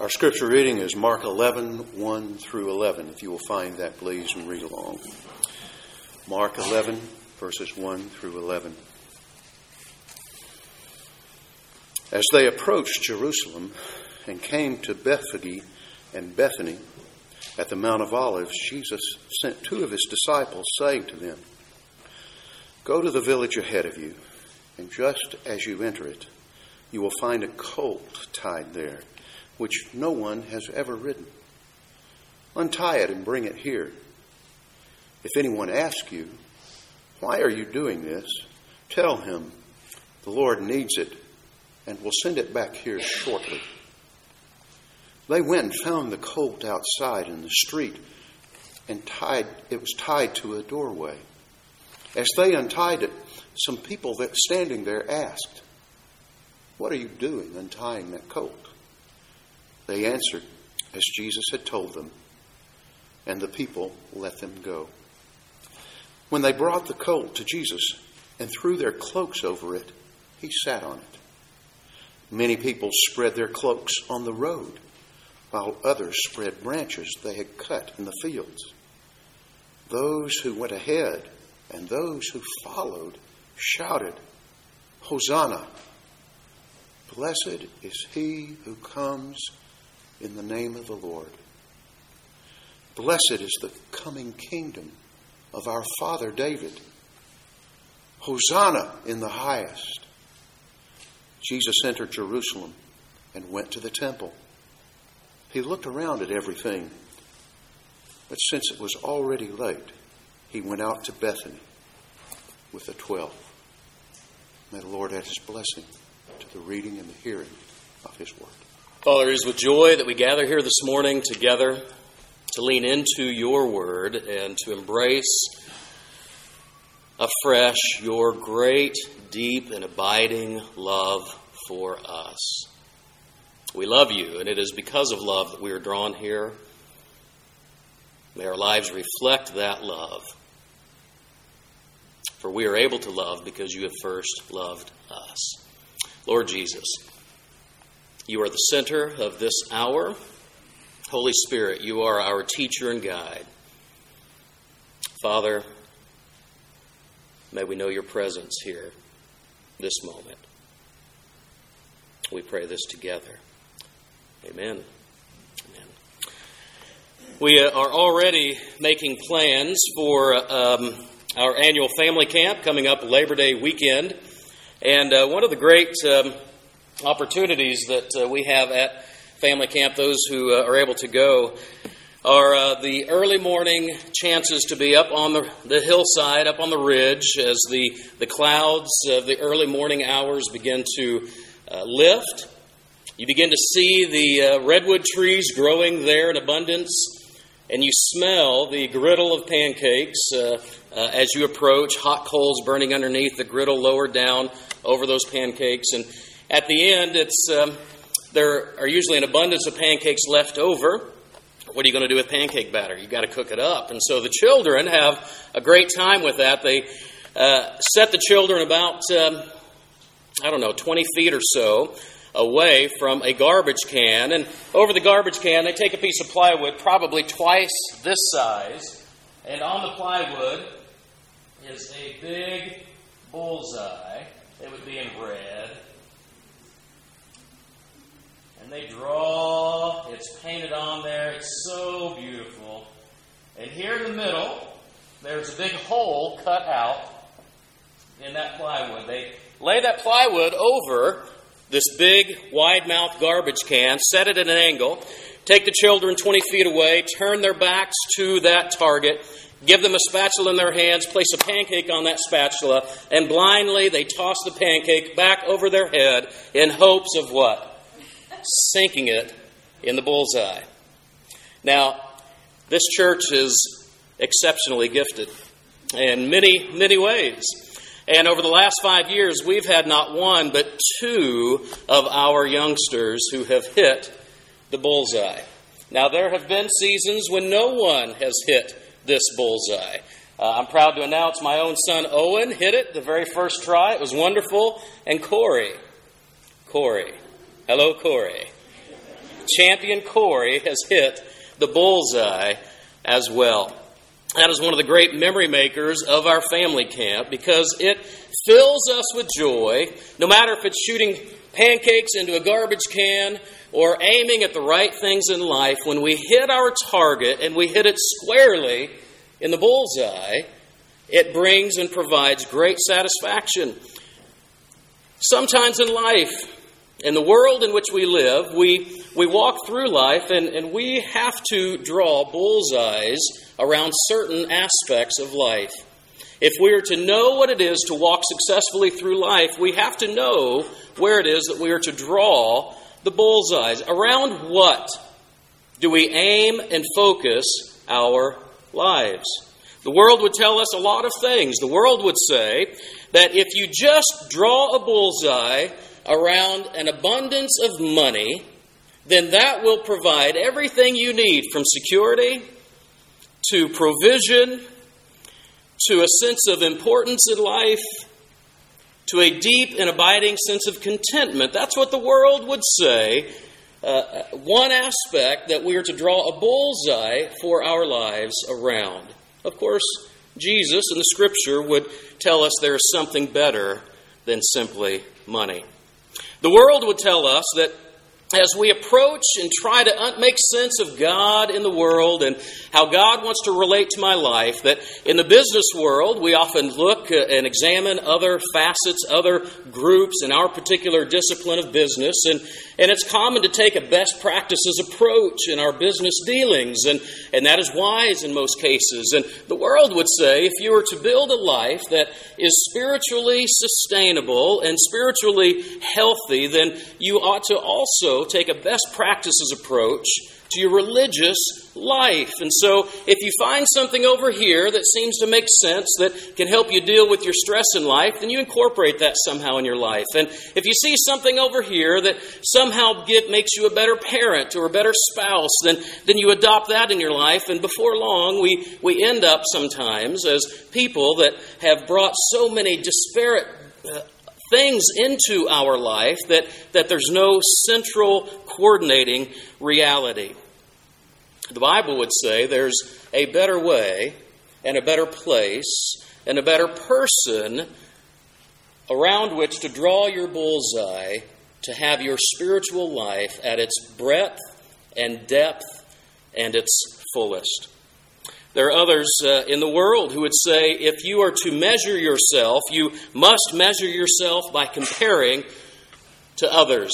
Our scripture reading is Mark 11, 1 through 11. If you will find that, please, and read along. Mark 11, verses 1 through 11. As they approached Jerusalem and came to Bethphage and Bethany at the Mount of Olives, Jesus sent two of his disciples, saying to them, Go to the village ahead of you, and just as you enter it, you will find a colt tied there which no one has ever ridden. Untie it and bring it here. If anyone asks you, Why are you doing this? tell him, The Lord needs it and will send it back here shortly. They went and found the colt outside in the street and tied it was tied to a doorway. As they untied it, some people that standing there asked, What are you doing untying that colt? They answered as Jesus had told them, and the people let them go. When they brought the colt to Jesus and threw their cloaks over it, he sat on it. Many people spread their cloaks on the road, while others spread branches they had cut in the fields. Those who went ahead and those who followed shouted, Hosanna! Blessed is he who comes in the name of the Lord. Blessed is the coming kingdom of our father David. Hosanna in the highest. Jesus entered Jerusalem and went to the temple. He looked around at everything, but since it was already late, he went out to Bethany with the twelve. May the Lord add his blessing to the reading and the hearing of his word. Father, it is with joy that we gather here this morning together to lean into your word and to embrace afresh your great, deep, and abiding love for us. We love you, and it is because of love that we are drawn here. May our lives reflect that love. For we are able to love because you have first loved us. Lord Jesus, you are the center of this hour. Holy Spirit, you are our teacher and guide. Father, may we know your presence here this moment. We pray this together. Amen. We uh, are already making plans for um, our annual family camp coming up Labor Day weekend. And uh, one of the great um, opportunities that uh, we have at family camp, those who uh, are able to go, are uh, the early morning chances to be up on the, the hillside, up on the ridge, as the, the clouds of the early morning hours begin to uh, lift. You begin to see the uh, redwood trees growing there in abundance, and you smell the griddle of pancakes uh, as you approach, hot coals burning underneath, the griddle lowered down over those pancakes. And at the end, it's um, there are usually an abundance of pancakes left over. What are you going to do with pancake batter? You've got to cook it up. And so the children have a great time with that. They uh, set the children about, um, I don't know, 20 feet or so away from a garbage can. And over the garbage can, they take a piece of plywood, probably twice this size. And on the plywood is a big bullseye. It would be in red and they draw. It's painted on there. It's so beautiful. And here in the middle, there's a big hole cut out in that plywood. They lay that plywood over this big, wide mouth garbage can, set it at an angle, take the children 20 feet away, turn their backs to that target, give them a spatula in their hands, place a pancake on that spatula, and blindly they toss the pancake back over their head in hopes of what? Sinking it in the bullseye. Now, this church is exceptionally gifted in many, many ways. And over the last five years, we've had not one, but two of our youngsters who have hit the bullseye. Now, there have been seasons when no one has hit this bullseye. Uh, I'm proud to announce my own son Owen hit it the very first try. It was wonderful. And Corey, Corey, Hello, Corey. champion Corey has hit the bullseye as well. That is one of the great memory makers of our family camp because it fills us with joy, no matter if it's shooting pancakes into a garbage can or aiming at the right things in life. When we hit our target and we hit it squarely in the bullseye, it brings and provides great satisfaction. Sometimes in life, in the world in which we live, we, we walk through life and, and we have to draw bullseyes around certain aspects of life. If we are to know what it is to walk successfully through life, we have to know where it is that we are to draw the bullseyes. Around what do we aim and focus our lives? The world would tell us a lot of things. The world would say that if you just draw a bullseye around an abundance of money, then that will provide everything you need from security to provision to a sense of importance in life to a deep and abiding sense of contentment. That's what the world would say. Uh, one aspect that we are to draw a bullseye for our lives around. Of course, Jesus in the scripture would tell us there is something better than simply money. The world would tell us that as we approach and try to make sense of God in the world and how God wants to relate to my life, that in the business world, we often look uh, and examine other facets, other groups in our particular discipline of business, and, and it's common to take a best practices approach in our business dealings, and, and that is wise in most cases. And the world would say if you were to build a life that is spiritually sustainable and spiritually healthy, then you ought to also take a best practices approach to your religious life. And so, if you find something over here that seems to make sense, that can help you deal with your stress in life, then you incorporate that somehow in your life. And if you see something over here that somehow get, makes you a better parent or a better spouse, then, then you adopt that in your life. And before long, we, we end up sometimes as people that have brought so many disparate uh, things into our life that, that there's no central coordinating reality. The Bible would say there's a better way and a better place and a better person around which to draw your bullseye to have your spiritual life at its breadth and depth and its fullest. There are others uh, in the world who would say if you are to measure yourself, you must measure yourself by comparing to others.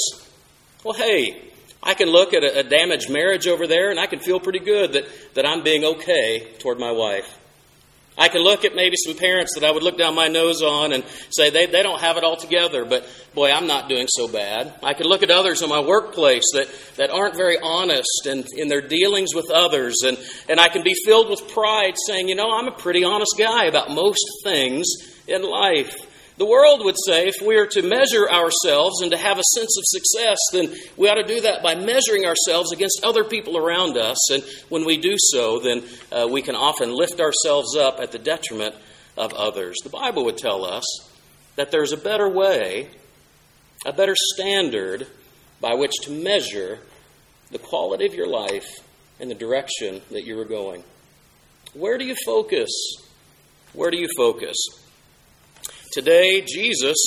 Well, hey, I can look at a, a damaged marriage over there and I can feel pretty good that, that I'm being okay toward my wife. I can look at maybe some parents that I would look down my nose on and say they, they don't have it all together, but boy, I'm not doing so bad. I can look at others in my workplace that, that aren't very honest and in their dealings with others, and, and I can be filled with pride saying, you know, I'm a pretty honest guy about most things in life. The world would say if we are to measure ourselves and to have a sense of success, then we ought to do that by measuring ourselves against other people around us. And when we do so, then uh, we can often lift ourselves up at the detriment of others. The Bible would tell us that there's a better way, a better standard by which to measure the quality of your life and the direction that you are going. Where do you focus? Where do you focus? Today, Jesus,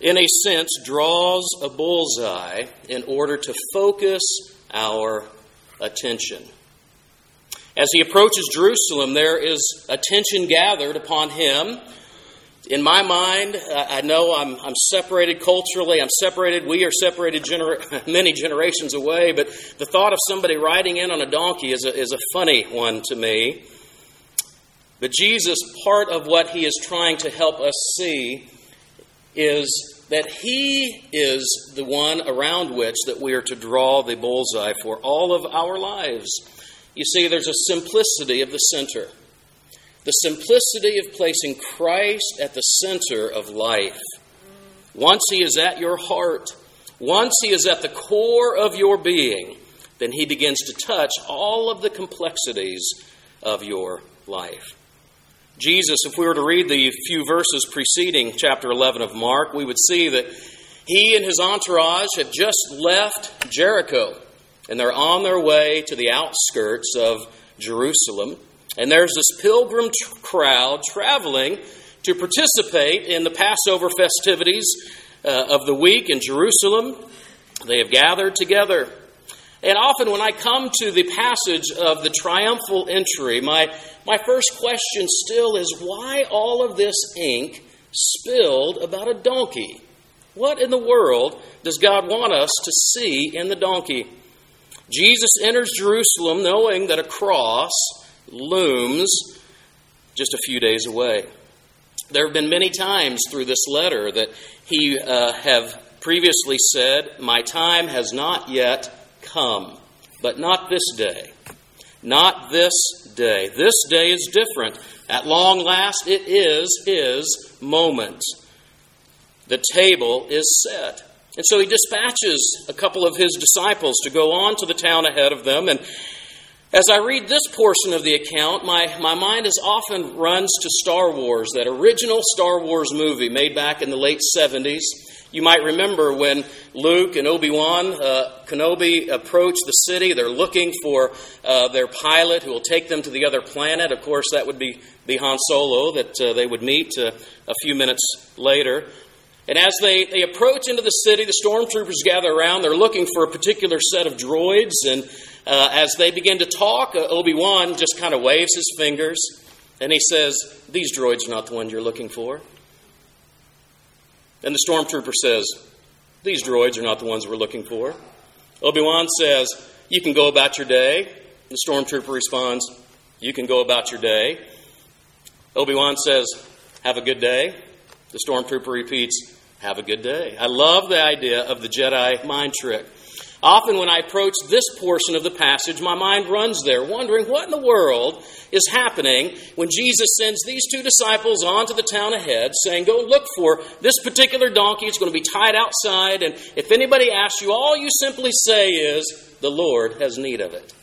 in a sense, draws a bullseye in order to focus our attention. As he approaches Jerusalem, there is attention gathered upon him. In my mind, I know I'm, I'm separated culturally. I'm separated. We are separated gener- many generations away. But the thought of somebody riding in on a donkey is a, is a funny one to me. But Jesus, part of what he is trying to help us see is that he is the one around which that we are to draw the bullseye for all of our lives. You see, there's a simplicity of the center. The simplicity of placing Christ at the center of life. Once he is at your heart, once he is at the core of your being, then he begins to touch all of the complexities of your life. Jesus, if we were to read the few verses preceding chapter 11 of Mark, we would see that he and his entourage had just left Jericho. and they're on their way to the outskirts of Jerusalem. And there's this pilgrim t- crowd traveling to participate in the Passover festivities uh, of the week in Jerusalem. They have gathered together. And often, when I come to the passage of the triumphal entry, my, my first question still is why all of this ink spilled about a donkey? What in the world does God want us to see in the donkey? Jesus enters Jerusalem knowing that a cross looms just a few days away. There have been many times through this letter that he uh, have previously said, My time has not yet come, but not this day. Not this day. This day is different. At long last, it is his moment. The table is set. And so he dispatches a couple of his disciples to go on to the town ahead of them. And as I read this portion of the account, my, my mind is often runs to Star Wars, that original Star Wars movie made back in the late 70s. You might remember when Luke and Obi Wan uh, Kenobi approach the city. They're looking for uh, their pilot who will take them to the other planet. Of course, that would be, be Han Solo that uh, they would meet uh, a few minutes later. And as they, they approach into the city, the stormtroopers gather around. They're looking for a particular set of droids. And uh, as they begin to talk, uh, Obi Wan just kind of waves his fingers and he says, These droids are not the ones you're looking for. And the stormtrooper says, These droids are not the ones we're looking for. Obi Wan says, You can go about your day. The stormtrooper responds, You can go about your day. Obi Wan says, Have a good day. The stormtrooper repeats, Have a good day. I love the idea of the Jedi mind trick. Often, when I approach this portion of the passage, my mind runs there, wondering what in the world is happening when Jesus sends these two disciples on to the town ahead, saying, Go look for this particular donkey. It's going to be tied outside, and if anybody asks you, all you simply say is, The Lord has need of it.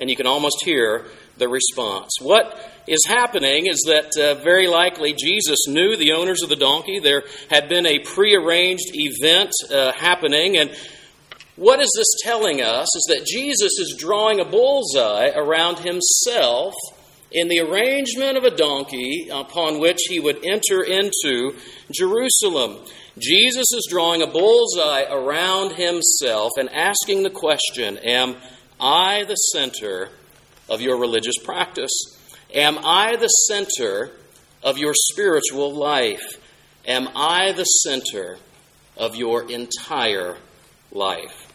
And you can almost hear the response. What is happening is that uh, very likely Jesus knew the owners of the donkey. There had been a prearranged event uh, happening, and what is this telling us is that Jesus is drawing a bullseye around himself in the arrangement of a donkey upon which he would enter into Jerusalem. Jesus is drawing a bullseye around himself and asking the question Am I the center of your religious practice? Am I the center of your spiritual life? Am I the center of your entire life?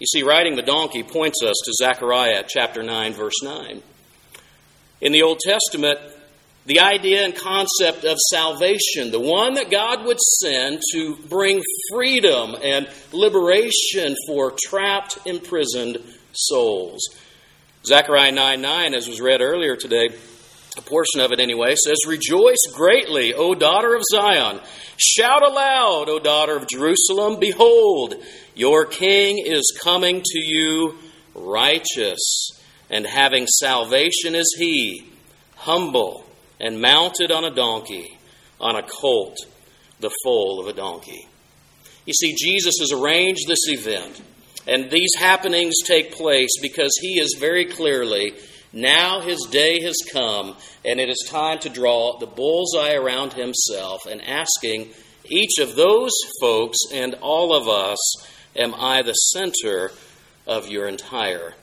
You see, riding the donkey points us to Zechariah chapter 9, verse 9. In the Old Testament, the idea and concept of salvation, the one that God would send to bring freedom and liberation for trapped, imprisoned souls. Zechariah 9 9, as was read earlier today, a portion of it anyway, says, Rejoice greatly, O daughter of Zion. Shout aloud, O daughter of Jerusalem. Behold, your king is coming to you righteous, and having salvation is he, humble, and mounted on a donkey, on a colt, the foal of a donkey. You see, Jesus has arranged this event, and these happenings take place because he is very clearly now his day has come, and it is time to draw the bullseye around himself and asking each of those folks and all of us, Am I the center of your entire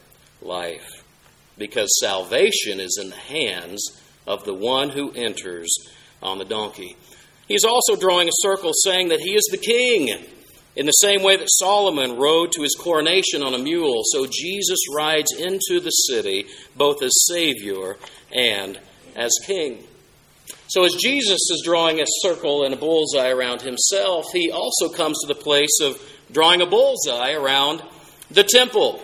life? Because salvation is in the hands of the one who enters on the donkey. He's also drawing a circle saying that he is the king. In the same way that Solomon rode to his coronation on a mule, so Jesus rides into the city both as Savior and as King. So, as Jesus is drawing a circle and a bullseye around himself, he also comes to the place of drawing a bullseye around the temple.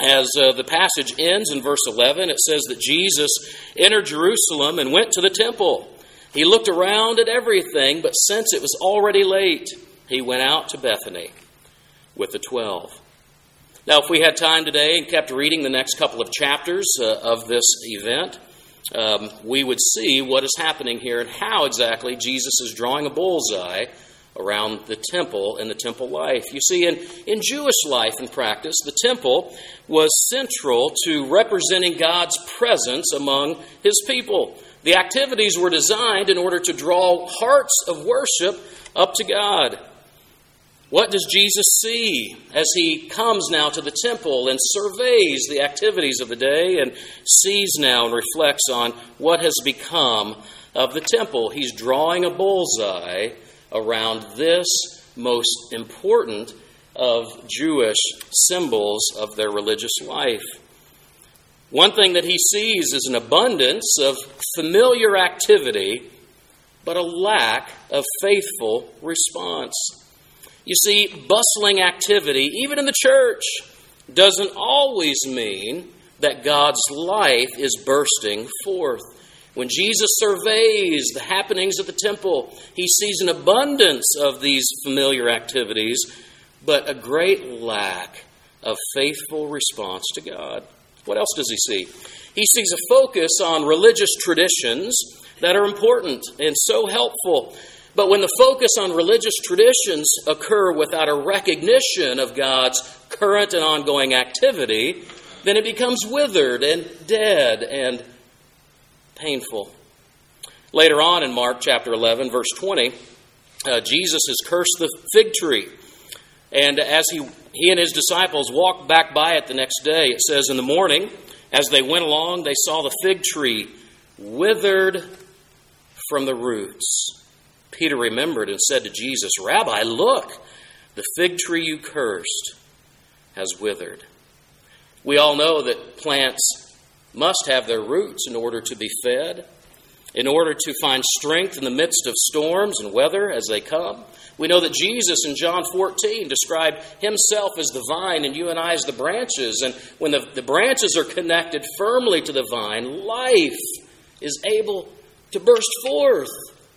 As uh, the passage ends in verse 11, it says that Jesus entered Jerusalem and went to the temple. He looked around at everything, but since it was already late, he went out to Bethany with the twelve. Now, if we had time today and kept reading the next couple of chapters uh, of this event, um, we would see what is happening here and how exactly Jesus is drawing a bullseye around the temple and the temple life. You see, in, in Jewish life and practice, the temple was central to representing God's presence among his people. The activities were designed in order to draw hearts of worship up to God. What does Jesus see as he comes now to the temple and surveys the activities of the day and sees now and reflects on what has become of the temple? He's drawing a bullseye around this most important of Jewish symbols of their religious life. One thing that he sees is an abundance of familiar activity, but a lack of faithful response. You see, bustling activity, even in the church, doesn't always mean that God's life is bursting forth. When Jesus surveys the happenings at the temple, he sees an abundance of these familiar activities, but a great lack of faithful response to God. What else does he see? He sees a focus on religious traditions that are important and so helpful. But when the focus on religious traditions occur without a recognition of God's current and ongoing activity, then it becomes withered and dead and painful. Later on in Mark chapter 11, verse 20, uh, Jesus has cursed the fig tree. And as he, he and his disciples walked back by it the next day, it says, In the morning, as they went along, they saw the fig tree withered from the roots. Peter remembered and said to Jesus, Rabbi, look, the fig tree you cursed has withered. We all know that plants must have their roots in order to be fed, in order to find strength in the midst of storms and weather as they come. We know that Jesus in John 14 described himself as the vine and you and I as the branches. And when the, the branches are connected firmly to the vine, life is able to burst forth.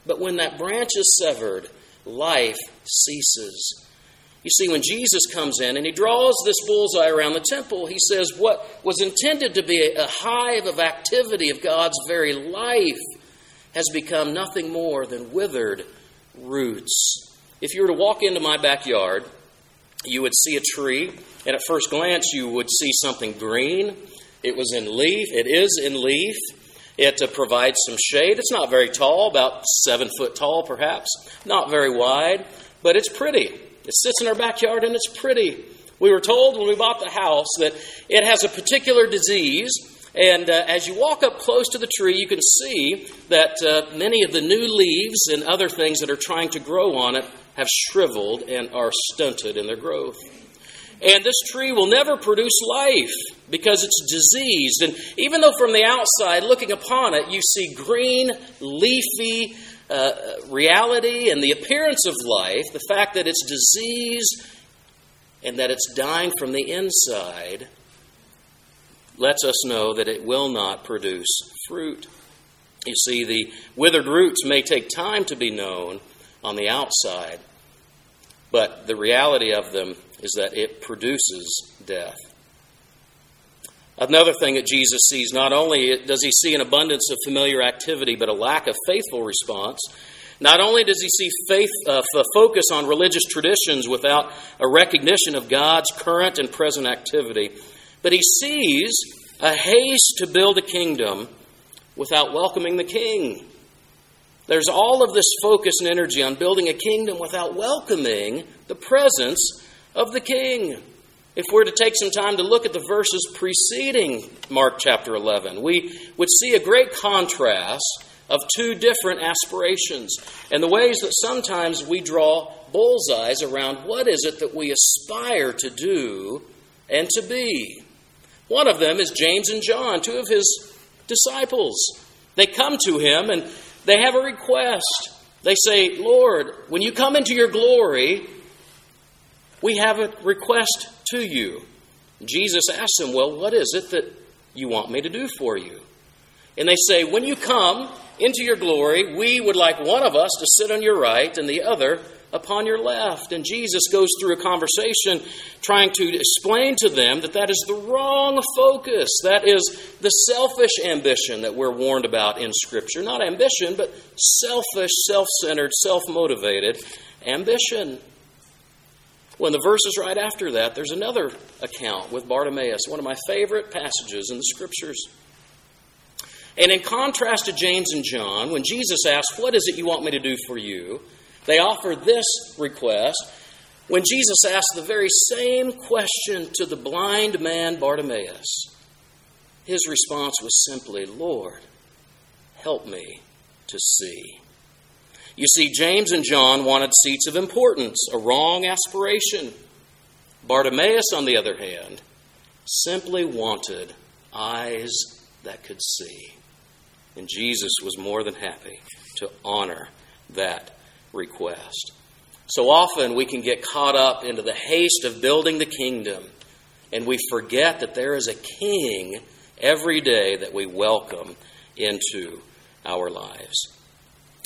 But when that branch is severed, life ceases. You see, when Jesus comes in and he draws this bullseye around the temple, he says what was intended to be a hive of activity of God's very life has become nothing more than withered roots. If you were to walk into my backyard, you would see a tree, and at first glance, you would see something green. It was in leaf, it is in leaf. It uh, provides some shade. It's not very tall, about seven foot tall, perhaps. Not very wide, but it's pretty. It sits in our backyard and it's pretty. We were told when we bought the house that it has a particular disease, and uh, as you walk up close to the tree, you can see that uh, many of the new leaves and other things that are trying to grow on it have shriveled and are stunted in their growth. And this tree will never produce life because it's diseased. And even though from the outside, looking upon it, you see green, leafy uh, reality and the appearance of life, the fact that it's disease and that it's dying from the inside, lets us know that it will not produce fruit. You see, the withered roots may take time to be known on the outside, but the reality of them is that it produces death. Another thing that Jesus sees, not only does he see an abundance of familiar activity, but a lack of faithful response. Not only does he see faith, uh, focus on religious traditions without a recognition of God's current and present activity, but he sees a haste to build a kingdom without welcoming the king. There's all of this focus and energy on building a kingdom without welcoming the presence of the king. If we're to take some time to look at the verses preceding Mark chapter 11, we would see a great contrast of two different aspirations and the ways that sometimes we draw bullseyes around what is it that we aspire to do and to be. One of them is James and John, two of his disciples. They come to him and they have a request. They say, Lord, when you come into your glory, we have a request to you. Jesus asks them, Well, what is it that you want me to do for you? And they say, When you come into your glory, we would like one of us to sit on your right and the other upon your left. And Jesus goes through a conversation trying to explain to them that that is the wrong focus. That is the selfish ambition that we're warned about in Scripture. Not ambition, but selfish, self centered, self motivated ambition. Well, in the verses right after that, there's another account with Bartimaeus, one of my favorite passages in the scriptures. And in contrast to James and John, when Jesus asked, What is it you want me to do for you? they offered this request. When Jesus asked the very same question to the blind man Bartimaeus, his response was simply, Lord, help me to see. You see, James and John wanted seats of importance, a wrong aspiration. Bartimaeus, on the other hand, simply wanted eyes that could see. And Jesus was more than happy to honor that request. So often we can get caught up into the haste of building the kingdom, and we forget that there is a king every day that we welcome into our lives.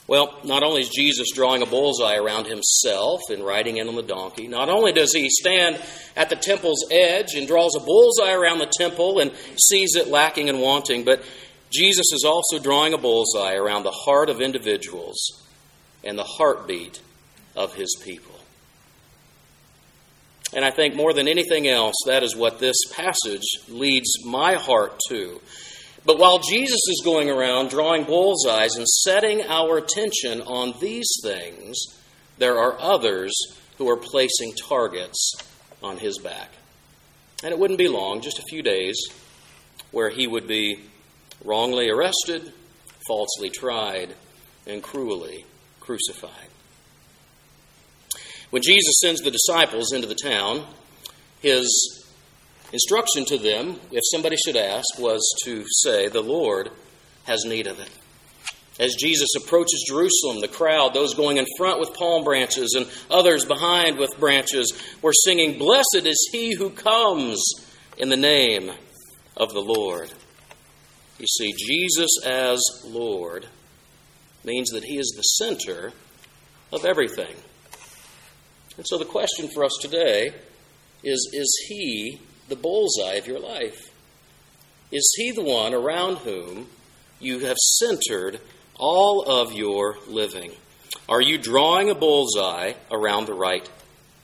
Well, not only is Jesus drawing a bullseye around himself and riding in on the donkey, not only does he stand at the temple's edge and draws a bullseye around the temple and sees it lacking and wanting, but Jesus is also drawing a bullseye around the heart of individuals and the heartbeat of his people. And I think more than anything else, that is what this passage leads my heart to. But while Jesus is going around drawing bullseyes and setting our attention on these things, there are others who are placing targets on his back. And it wouldn't be long, just a few days, where he would be wrongly arrested, falsely tried, and cruelly crucified. When Jesus sends the disciples into the town, his instruction to them, if somebody should ask, was to say, The Lord has need of it. As Jesus approaches Jerusalem, the crowd, those going in front with palm branches and others behind with branches, were singing, Blessed is he who comes in the name of the Lord. You see, Jesus as Lord means that he is the center of everything. And so the question for us today is Is he the bullseye of your life? Is he the one around whom you have centered all of your living? Are you drawing a bullseye around the right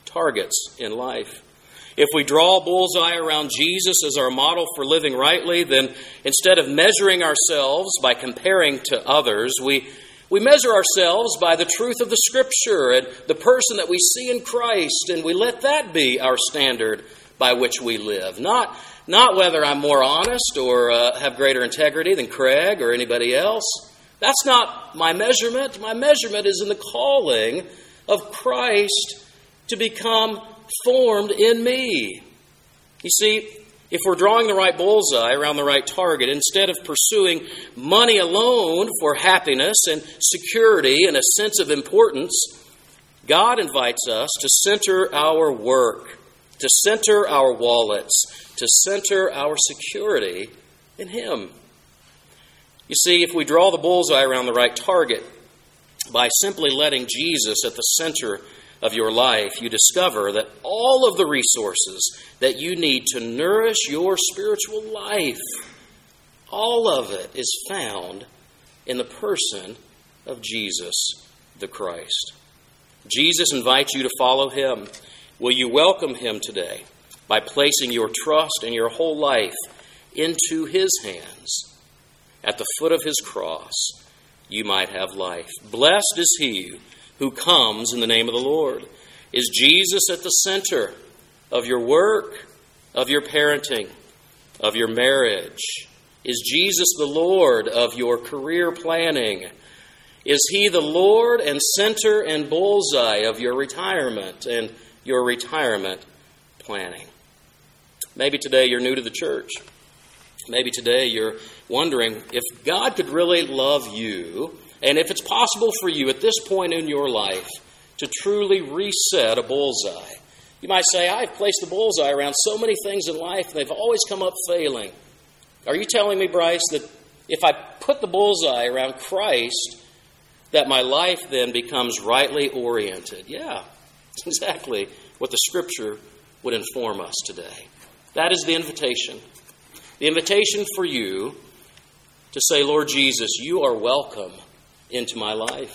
targets in life? If we draw a bullseye around Jesus as our model for living rightly, then instead of measuring ourselves by comparing to others, we, we measure ourselves by the truth of the Scripture and the person that we see in Christ, and we let that be our standard by which we live. Not, not whether I'm more honest or uh, have greater integrity than Craig or anybody else. That's not my measurement. My measurement is in the calling of Christ to become formed in me. You see, if we're drawing the right bullseye around the right target, instead of pursuing money alone for happiness and security and a sense of importance, God invites us to center our work, to center our wallets, to center our security in Him. You see, if we draw the bullseye around the right target by simply letting Jesus at the center of your life, you discover that all of the resources that you need to nourish your spiritual life, all of it is found in the person of Jesus the Christ. Jesus invites you to follow him. Will you welcome him today by placing your trust and your whole life into his hands? At the foot of his cross, you might have life. Blessed is he who comes in the name of the Lord? Is Jesus at the center of your work, of your parenting, of your marriage? Is Jesus the Lord of your career planning? Is He the Lord and center and bullseye of your retirement and your retirement planning? Maybe today you're new to the church. Maybe today you're wondering if God could really love you and if it's possible for you at this point in your life to truly reset a bullseye, you might say, I've placed the bullseye around so many things in life and they've always come up failing. Are you telling me, Brice, that if I put the bullseye around Christ, that my life then becomes rightly oriented? Yeah, exactly what the Scripture would inform us today. That is the invitation. The invitation for you to say, Lord Jesus, you are welcome into my life.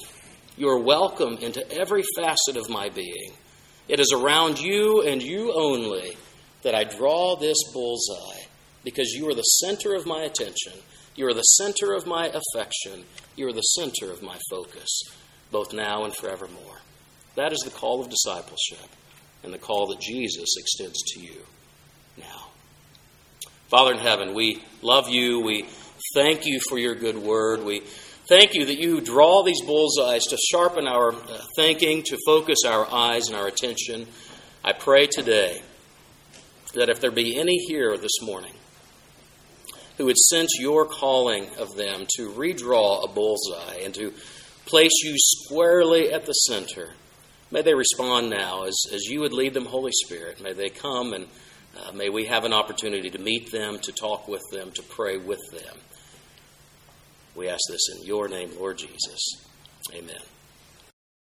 You are welcome into every facet of my being. It is around you and you only that I draw this bullseye because you are the center of my attention. You are the center of my affection. You are the center of my focus, both now and forevermore. That is the call of discipleship and the call that Jesus extends to you now. Father in heaven, we love you. We thank you for your good word. We thank you that you draw these bullseyes to sharpen our uh, thinking, to focus our eyes and our attention. I pray today that if there be any here this morning who would sense your calling of them to redraw a bullseye and to place you squarely at the center, may they respond now as, as you would lead them, Holy Spirit. May they come and uh, may we have an opportunity to meet them, to talk with them, to pray with them. We ask this in your name, Lord Jesus. Amen.